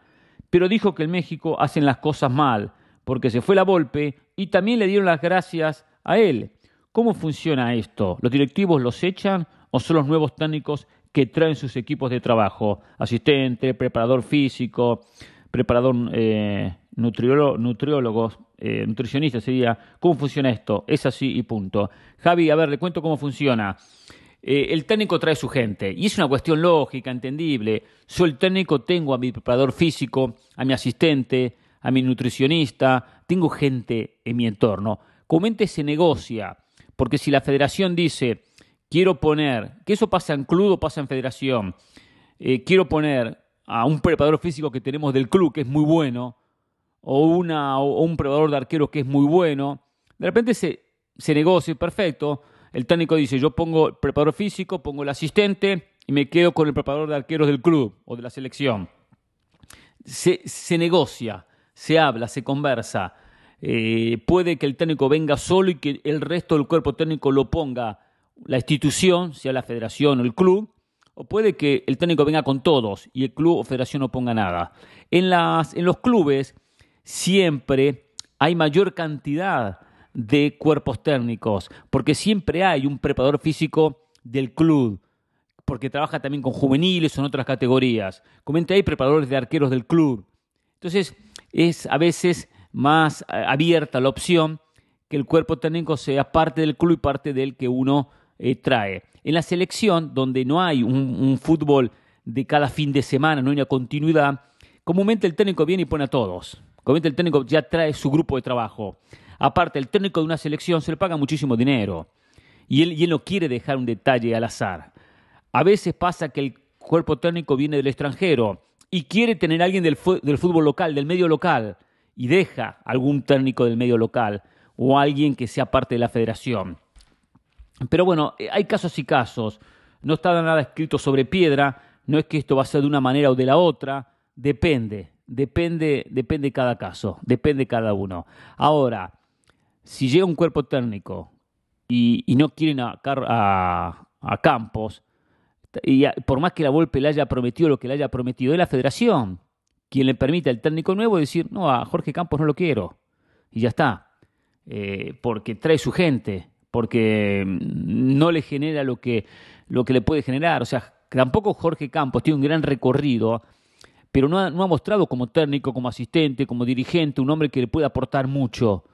Pero dijo que en México hacen las cosas mal, porque se fue la Volpe y también le dieron las gracias a él. ¿Cómo funciona esto? ¿Los directivos los echan o son los nuevos técnicos que traen sus equipos de trabajo, asistente, preparador físico, preparador eh, nutriólogo, eh, nutricionista sería. ¿Cómo funciona esto? Es así y punto. Javi, a ver, le cuento cómo funciona. Eh, el técnico trae su gente y es una cuestión lógica, entendible. Soy el técnico, tengo a mi preparador físico, a mi asistente, a mi nutricionista, tengo gente en mi entorno. Comúnmente se negocia, porque si la federación dice quiero poner, que eso pasa en club o pasa en federación, eh, quiero poner a un preparador físico que tenemos del club que es muy bueno, o, una, o un preparador de arquero que es muy bueno, de repente se, se negocia, perfecto. El técnico dice, yo pongo el preparador físico, pongo el asistente y me quedo con el preparador de arqueros del club o de la selección. Se, se negocia, se habla, se conversa. Eh, puede que el técnico venga solo y que el resto del cuerpo técnico lo ponga la institución, sea la federación o el club, o puede que el técnico venga con todos y el club o federación no ponga nada. En, las, en los clubes siempre hay mayor cantidad de cuerpos técnicos, porque siempre hay un preparador físico del club, porque trabaja también con juveniles o en otras categorías. Comente hay preparadores de arqueros del club. Entonces, es a veces más eh, abierta la opción que el cuerpo técnico sea parte del club y parte del que uno eh, trae. En la selección, donde no hay un, un, fútbol de cada fin de semana, no hay una continuidad, comúnmente el técnico viene y pone a todos. Comúnmente el técnico ya trae su grupo de trabajo. Aparte, el técnico de una selección se le paga muchísimo dinero y él, y él no quiere dejar un detalle al azar. A veces pasa que el cuerpo técnico viene del extranjero y quiere tener a alguien del, del fútbol local, del medio local, y deja algún técnico del medio local o alguien que sea parte de la federación. Pero bueno, eh, hay casos y casos. No está nada escrito sobre piedra. No es que esto va a ser de una manera o de la otra. Depende, depende, depende cada caso, depende cada uno. Ahora, si llega un cuerpo técnico y, no quieren a, a Campos, y por más que la Volpe le haya prometido lo que le haya prometido, es la federación quien le permite al técnico nuevo decir, no, a Jorge Campos no lo quiero. Y ya está. Eh, porque trae su gente, porque no le genera lo que, lo que le puede generar. O sea, tampoco Jorge Campos tiene un gran recorrido, pero no ha, no ha mostrado como técnico, como asistente, como dirigente, un hombre que le pueda aportar mucho.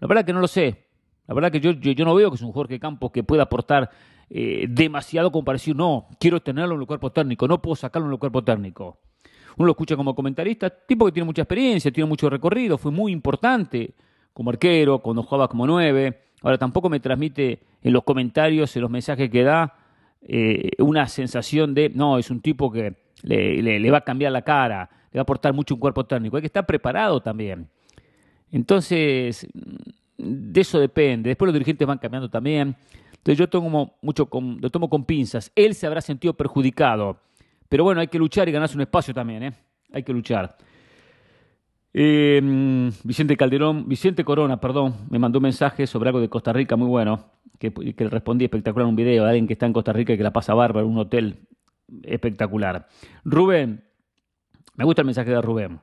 La verdad que no lo sé. La verdad que yo, yo, yo no veo que es un Jorge Campos que pueda aportar eh, demasiado como para no, quiero tenerlo en el cuerpo técnico, no puedo sacarlo en el cuerpo técnico. Uno lo escucha como comentarista, tipo que tiene mucha experiencia, tiene mucho recorrido, fue muy importante como arquero, cuando jugaba como nueve. Ahora tampoco me transmite en los comentarios, en los mensajes que da, eh, una sensación de, no, es un tipo que le, va a cambiar la cara, le va a aportar mucho un cuerpo técnico. Hay que estar preparado también. Entonces, de eso depende. Después los dirigentes van cambiando también. Entonces yo tomo mucho lo tomo con pinzas. Él se habrá sentido perjudicado pero bueno, hay que luchar y ganarse un espacio también, ¿eh? Hay que luchar. Eh, Vicente Calderón, Vicente Corona, perdón, me mandó un mensaje sobre algo de Costa Rica muy bueno, que, que respondí espectacular en un video de alguien que está en Costa Rica y que la pasa bárbaro, un hotel espectacular. Rubén, me gusta el mensaje de Rubén.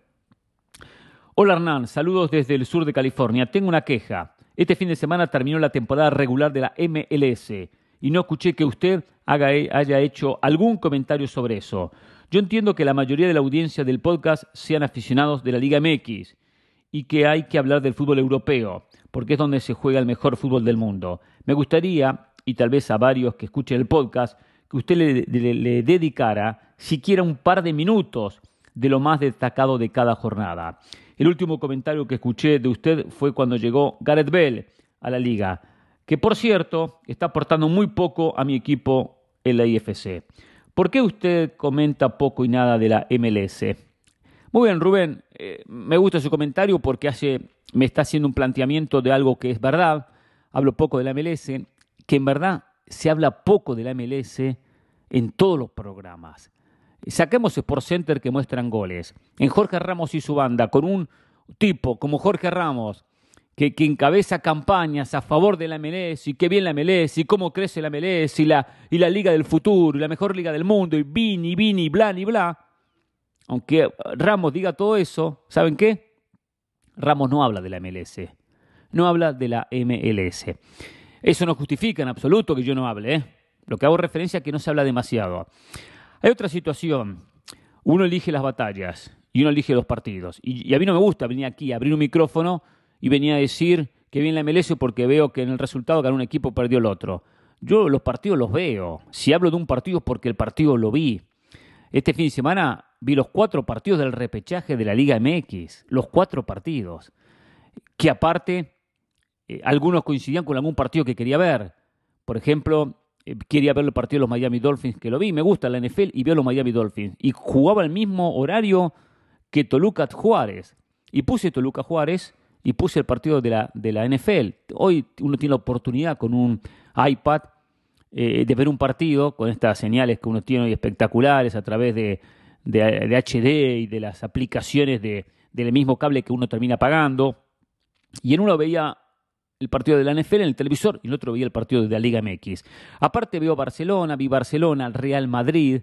Hola Hernán, saludos desde el sur de California. Tengo una queja. Este fin de semana terminó la temporada regular de la MLS y no escuché que usted haya hecho algún comentario sobre eso. Yo entiendo que la mayoría de la audiencia del podcast sean aficionados de la Liga MX y que hay que hablar del fútbol europeo, porque es donde se juega el mejor fútbol del mundo. Me gustaría, y tal vez a varios que escuchen el podcast, que usted le dedicara siquiera un par de minutos de lo más destacado de cada jornada. El último comentario que escuché de usted fue cuando llegó Gareth Bell a la liga que por cierto está aportando muy poco a mi equipo en la IFC. ¿Por qué usted comenta poco y nada de la MLS? Muy bien, Rubén, eh, me gusta su comentario porque hace, me está haciendo un planteamiento de algo que es verdad. Hablo poco de la MLS, que en verdad se habla poco de la MLS en todos los programas. Saquemos Sport Center que muestran goles. En Jorge Ramos y su banda, con un tipo como Jorge Ramos, que, que, encabeza campañas a favor de la MLS y qué bien la MLS y cómo crece la MLS y la, y la liga del futuro y la mejor liga del mundo y vini, vini, bla, y bla. Aunque Ramos diga todo eso, ¿saben qué? Ramos no habla de la MLS, no habla de la MLS. Eso no justifica en absoluto que yo no hable, ¿eh? Lo que hago referencia es que no se habla demasiado. Hay otra situación. Uno elige las batallas y uno elige los partidos. Y, a mí no me gusta venir aquí a abrir un micrófono y venía a decir que bien la MLS porque veo que en el resultado ganó un equipo perdió el otro. Yo los partidos los veo. Si hablo de un partido es porque el partido lo vi. Este fin de semana vi los cuatro partidos del repechaje de la Liga MX. Los cuatro partidos. Que aparte, eh, algunos coincidían con algún partido que quería ver. Por ejemplo, quería ver el partido de los Miami Dolphins, que lo vi. Me gusta la NFL y veo los Miami Dolphins. Y jugaba el mismo horario que Toluca Juárez. Y puse Toluca Juárez y puse el partido de la, de la NFL. Hoy uno tiene la oportunidad con un iPad eh, de ver un partido con estas señales que uno tiene hoy espectaculares a través de, de, de HD y de las aplicaciones de, del mismo cable que uno termina pagando. Y en uno veía el partido de la NFL en el televisor y el otro veía el partido de la Liga MX. Aparte veo Barcelona, vi Barcelona, Real Madrid,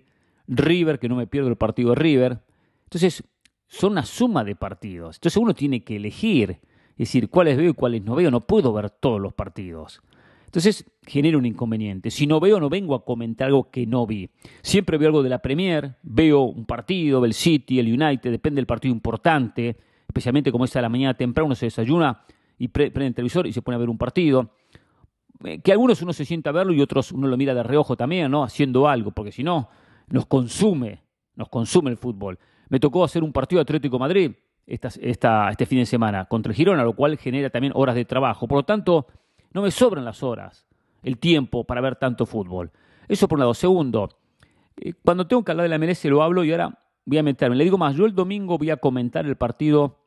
River, que no me pierdo el partido de River. Entonces, son una suma de partidos. Entonces uno tiene que elegir, es decir, cuáles veo y cuáles no veo. No puedo ver todos los partidos. Entonces genera un inconveniente. Si no veo, no vengo a comentar algo que no vi. Siempre veo algo de la Premier, veo un partido, el City, el United, depende del partido importante, especialmente como es a la mañana temprano, uno se desayuna y prende el televisor y se pone a ver un partido. Eh, que algunos uno se sienta a verlo y otros uno lo mira de reojo también, ¿no? Haciendo algo, porque si no, nos consume, nos consume el fútbol. Me tocó hacer un partido Atlético Madrid esta, este fin de semana contra el Girona, lo cual genera también horas de trabajo. Por lo tanto, no me sobran las horas, el tiempo para ver tanto fútbol. Eso por un lado. Segundo, eh, cuando tengo que hablar de la MLS lo hablo y ahora voy a meterme. Le digo más, yo el domingo voy a comentar el partido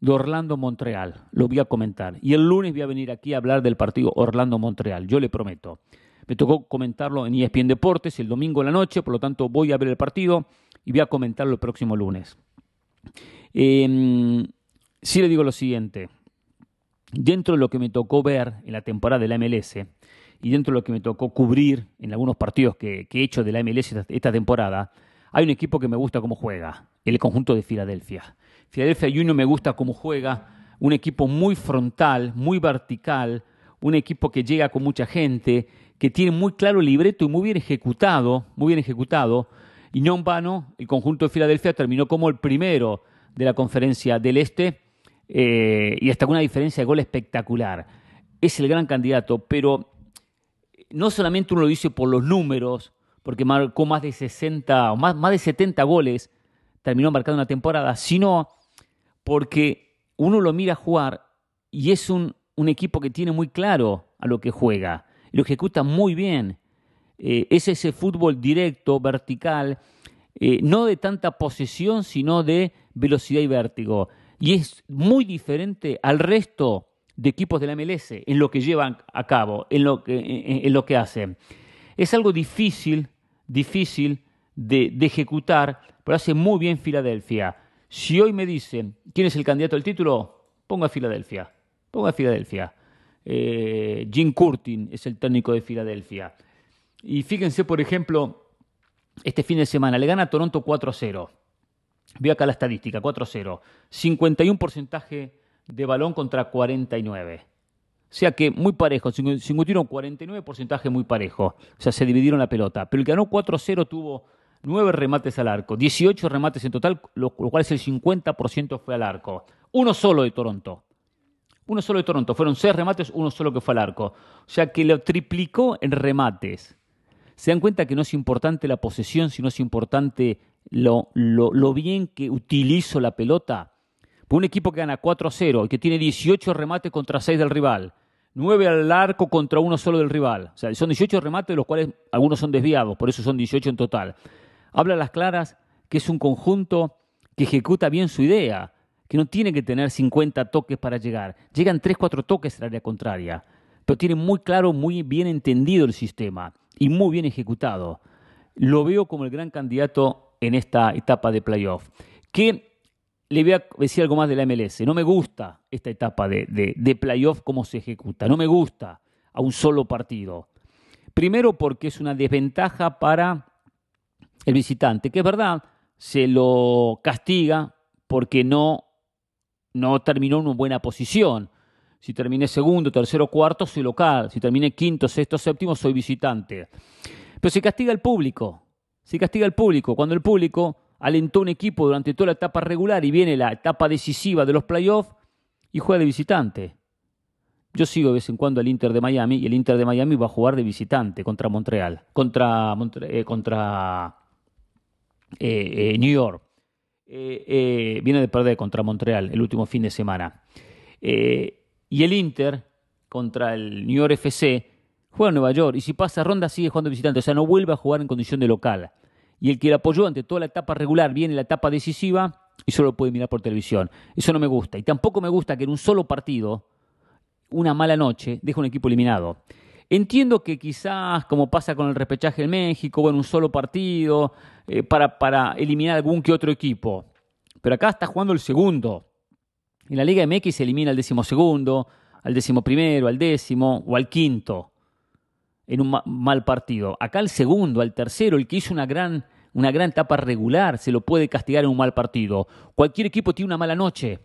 de Orlando-Montreal. Lo voy a comentar. Y el lunes voy a venir aquí a hablar del partido Orlando-Montreal. Yo le prometo. Me tocó comentarlo en ESPN Deportes el domingo en la noche, por lo tanto voy a ver el partido y voy a comentarlo el próximo lunes. Eh, sí le digo lo siguiente dentro de lo que me tocó ver en la temporada de la MLS y dentro de lo que me tocó cubrir en algunos partidos que, he hecho de la MLS esta, temporada, hay un equipo que me gusta cómo juega, el conjunto de Filadelfia. Filadelfia Junior me gusta cómo juega, un equipo muy frontal, muy vertical, un equipo que llega con mucha gente, que tiene muy claro el libreto y muy bien ejecutado, muy bien ejecutado, y no en vano, el conjunto de Filadelfia terminó como el primero de la conferencia del Este, eh, y hasta con una diferencia de gol espectacular. Es el gran candidato, pero no solamente uno lo dice por los números, porque marcó más de 60 o más, más de 70 goles, terminó marcando una temporada, sino porque uno lo mira jugar y es un, equipo que tiene muy claro a lo que juega, lo ejecuta muy bien. Eh, es ese fútbol directo, vertical, eh, no de tanta posesión, sino de velocidad y vértigo y es muy diferente al resto de equipos de la MLS en lo que llevan a cabo, en, lo que hacen. Es algo difícil, difícil de, ejecutar, pero hace muy bien Filadelfia. Si hoy me dicen quién es el candidato al título, ponga Filadelfia. Ponga Filadelfia. Eh, Jim Curtin es el técnico de Filadelfia. Y fíjense, por ejemplo, este fin de semana le gana a Toronto 4 0. Veo acá la estadística, 4-0. 51 porcentaje de balón contra 49. O sea que muy parejo, 51, 49 porcentaje muy parejo. O sea, se dividieron la pelota. Pero el que ganó 4-0 tuvo 9 remates al arco, 18 remates en total, lo, cual es el 50% fue al arco. Uno solo de Toronto. Uno solo de Toronto. Fueron 6 remates, uno solo que fue al arco. O sea que lo triplicó en remates. Se dan cuenta que no es importante la posesión, sino es importante lo, lo, bien que utilizo la pelota. un equipo que gana 4-0 y que tiene 18 remates contra 6 del rival, 9 al arco contra uno solo del rival. O sea, son 18 remates, de los cuales algunos son desviados, por eso son 18 en total. Habla a las claras que es un conjunto que ejecuta bien su idea, que no tiene que tener 50 toques para llegar. Llegan 3-4 toques al área contraria, pero tiene muy claro, muy bien entendido el sistema y muy bien ejecutado. Lo veo como el gran candidato en esta etapa de playoff. Que le voy a decir algo más de la MLS. No me gusta esta etapa de, de, playoff, cómo se ejecuta. No me gusta a un solo partido. Primero porque es una desventaja para el visitante, que es verdad, se lo castiga porque no, no terminó en una buena posición. Si terminé segundo, tercero, cuarto, soy local. Si terminé quinto, sexto, séptimo, soy visitante. Pero se castiga el público se castiga al público. Cuando el público alentó un equipo durante toda la etapa regular y viene la etapa decisiva de los playoffs y juega de visitante. Yo sigo de vez en cuando al Inter de Miami y el Inter de Miami va a jugar de visitante contra Montreal, contra, eh, contra eh, eh, New York. viene de perder contra Montreal el último fin de semana. y el Inter contra el New York FC juega en Nueva York y si pasa ronda sigue jugando visitante, o sea, no vuelve a jugar en condición de local. Y el que le apoyó ante toda la etapa regular viene la etapa decisiva, y solo lo puede mirar por televisión. Eso no me gusta. Y tampoco me gusta que en un solo partido, una mala noche, deje un equipo eliminado. Entiendo que quizás, como pasa con el repechaje en México, o en un solo partido, eh, para, para eliminar algún que otro equipo. Pero acá está jugando el segundo. En la Liga MX se elimina al décimo segundo, al décimo primero, al décimo o al quinto en un mal partido. Acá el segundo, al tercero, el que hizo una gran, una gran etapa regular, se lo puede castigar en un mal partido. Cualquier equipo tiene una mala noche.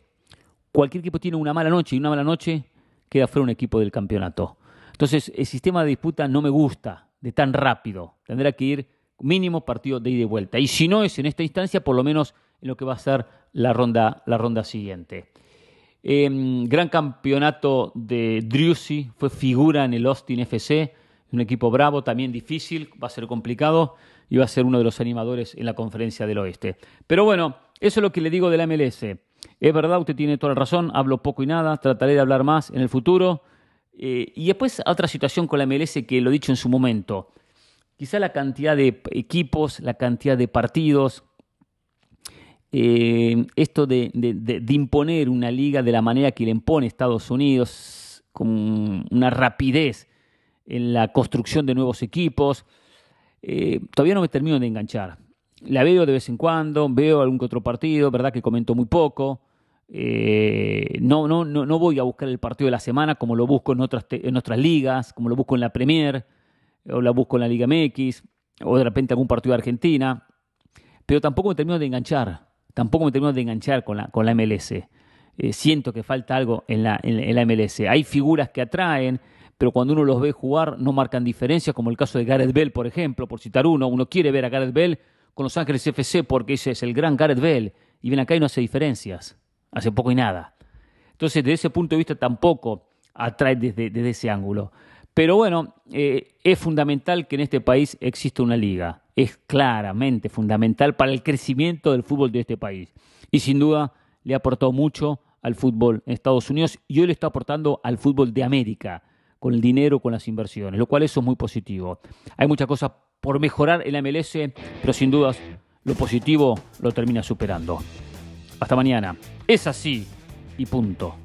Cualquier equipo tiene una mala noche y una mala noche queda fuera un equipo del campeonato. Entonces, el sistema de disputa no me gusta de tan rápido. Tendrá que ir mínimo partido de ida y vuelta. Y si no es en esta instancia, por lo menos en lo que va a ser la ronda, la ronda siguiente. Em, gran campeonato de Driussi, fue figura en el Austin FC, un equipo bravo, también difícil, va a ser complicado y va a ser uno de los animadores en la conferencia del oeste. Pero bueno, eso es lo que le digo de la MLS. Es verdad, usted tiene toda la razón, hablo poco y nada, trataré de hablar más en el futuro. Eh, y después otra situación con la MLS que lo he dicho en su momento. Quizá la cantidad de equipos, la cantidad de partidos, eh, esto de, imponer una liga de la manera que le impone Estados Unidos, con una rapidez en la construcción de nuevos equipos, eh, todavía no me termino de enganchar. La veo de vez en cuando, veo algún que otro partido, verdad que comento muy poco. Eh, no, no, no, no, voy a buscar el partido de la semana como lo busco en otras, en otras ligas, como lo busco en la Premier, o la busco en la Liga MX, o de repente algún partido de Argentina. Pero tampoco me termino de enganchar tampoco me termino de enganchar con la, con la MLS. Eh, siento que falta algo en la, en, la MLS. Hay figuras que atraen, pero cuando uno los ve jugar no marcan diferencia, como el caso de Gareth Bell, por ejemplo, por citar uno. Uno quiere ver a Gareth Bell con Los Ángeles FC porque ese es el gran Gareth Bell. Y ven acá y no hace diferencias. Hace poco y nada. Entonces, desde ese punto de vista tampoco atrae desde, ese ángulo. Pero bueno, eh, es fundamental que en este país exista una liga. Es claramente fundamental para el crecimiento del fútbol de este país. Y sin duda le ha aportado mucho al fútbol en Estados Unidos y hoy le está aportando al fútbol de América, con el dinero, con las inversiones, lo cual eso es muy positivo. Hay muchas cosas por mejorar en la MLS, pero sin dudas lo positivo lo termina superando. Hasta mañana. Es así y punto.